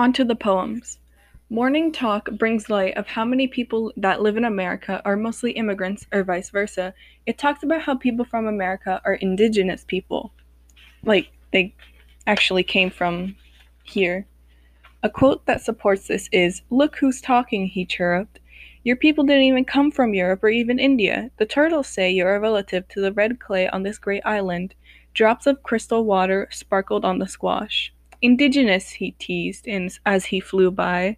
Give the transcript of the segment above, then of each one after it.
Onto the poems. Morning Talk brings light of how many people that live in America are mostly immigrants or vice versa. It talks about how people from America are indigenous people. Like they actually came from here. A quote that supports this is Look who's talking, he chirruped. Your people didn't even come from Europe or even India. The turtles say you're a relative to the red clay on this great island. Drops of crystal water sparkled on the squash. Indigenous, he teased in, as he flew by.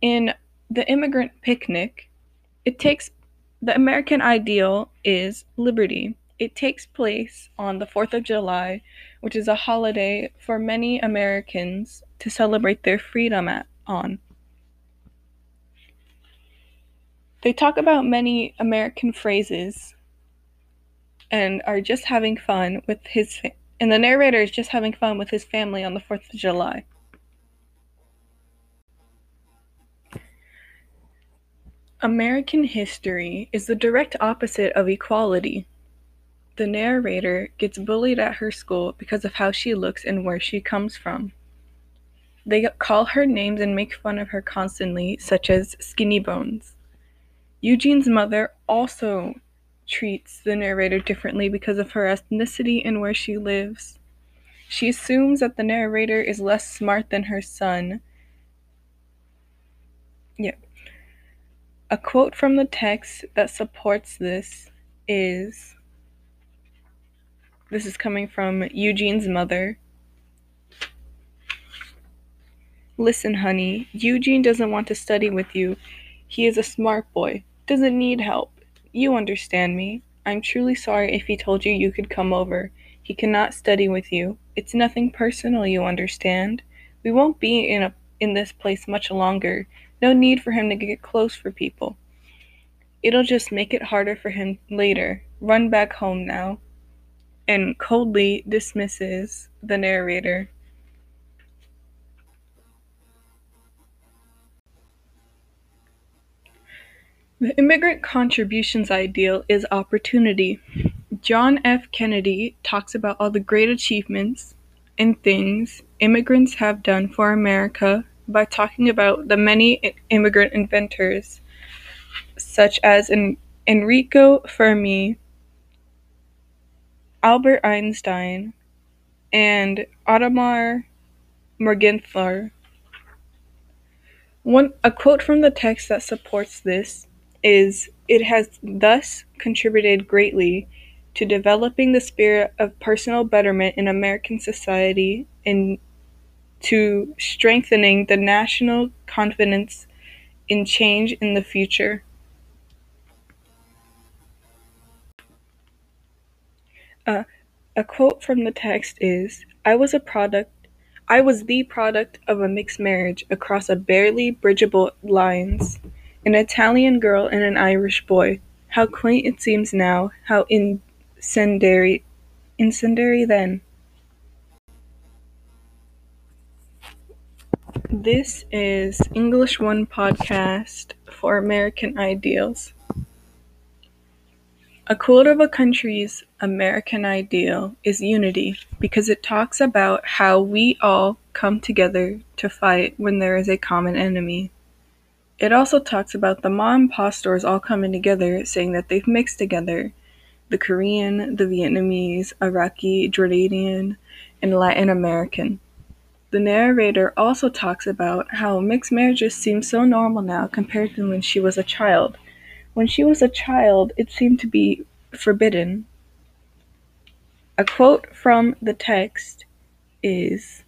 In The Immigrant Picnic, it takes the American ideal is liberty. It takes place on the 4th of July, which is a holiday for many Americans to celebrate their freedom at, on. They talk about many American phrases and are just having fun with his and the narrator is just having fun with his family on the 4th of July. American history is the direct opposite of equality. The narrator gets bullied at her school because of how she looks and where she comes from. They call her names and make fun of her constantly, such as Skinny Bones. Eugene's mother also treats the narrator differently because of her ethnicity and where she lives. She assumes that the narrator is less smart than her son. Yeah. A quote from the text that supports this is this is coming from Eugene's mother. Listen, honey, Eugene doesn't want to study with you. He is a smart boy, doesn't need help. You understand me. I'm truly sorry if he told you you could come over. He cannot study with you. It's nothing personal, you understand. We won't be in a in this place much longer. No need for him to get close for people. It'll just make it harder for him later. Run back home now. And coldly dismisses the narrator. The immigrant contributions ideal is opportunity. John F. Kennedy talks about all the great achievements and things immigrants have done for America by talking about the many immigrant inventors, such as Enrico Fermi, Albert Einstein, and Ottmar Mergenthaler. One, a quote from the text that supports this is it has thus contributed greatly to developing the spirit of personal betterment in American society and to strengthening the national confidence in change in the future. Uh, a quote from the text is I was a product I was the product of a mixed marriage across a barely bridgeable lines. An Italian girl and an Irish boy. How quaint it seems now, how incendiary incendiary then. This is English One podcast for American Ideals. A Quilt of a Country's American ideal is unity because it talks about how we all come together to fight when there is a common enemy. It also talks about the mom impostors all coming together, saying that they've mixed together the Korean, the Vietnamese, Iraqi, Jordanian, and Latin American. The narrator also talks about how mixed marriages seem so normal now compared to when she was a child. When she was a child, it seemed to be forbidden. A quote from the text is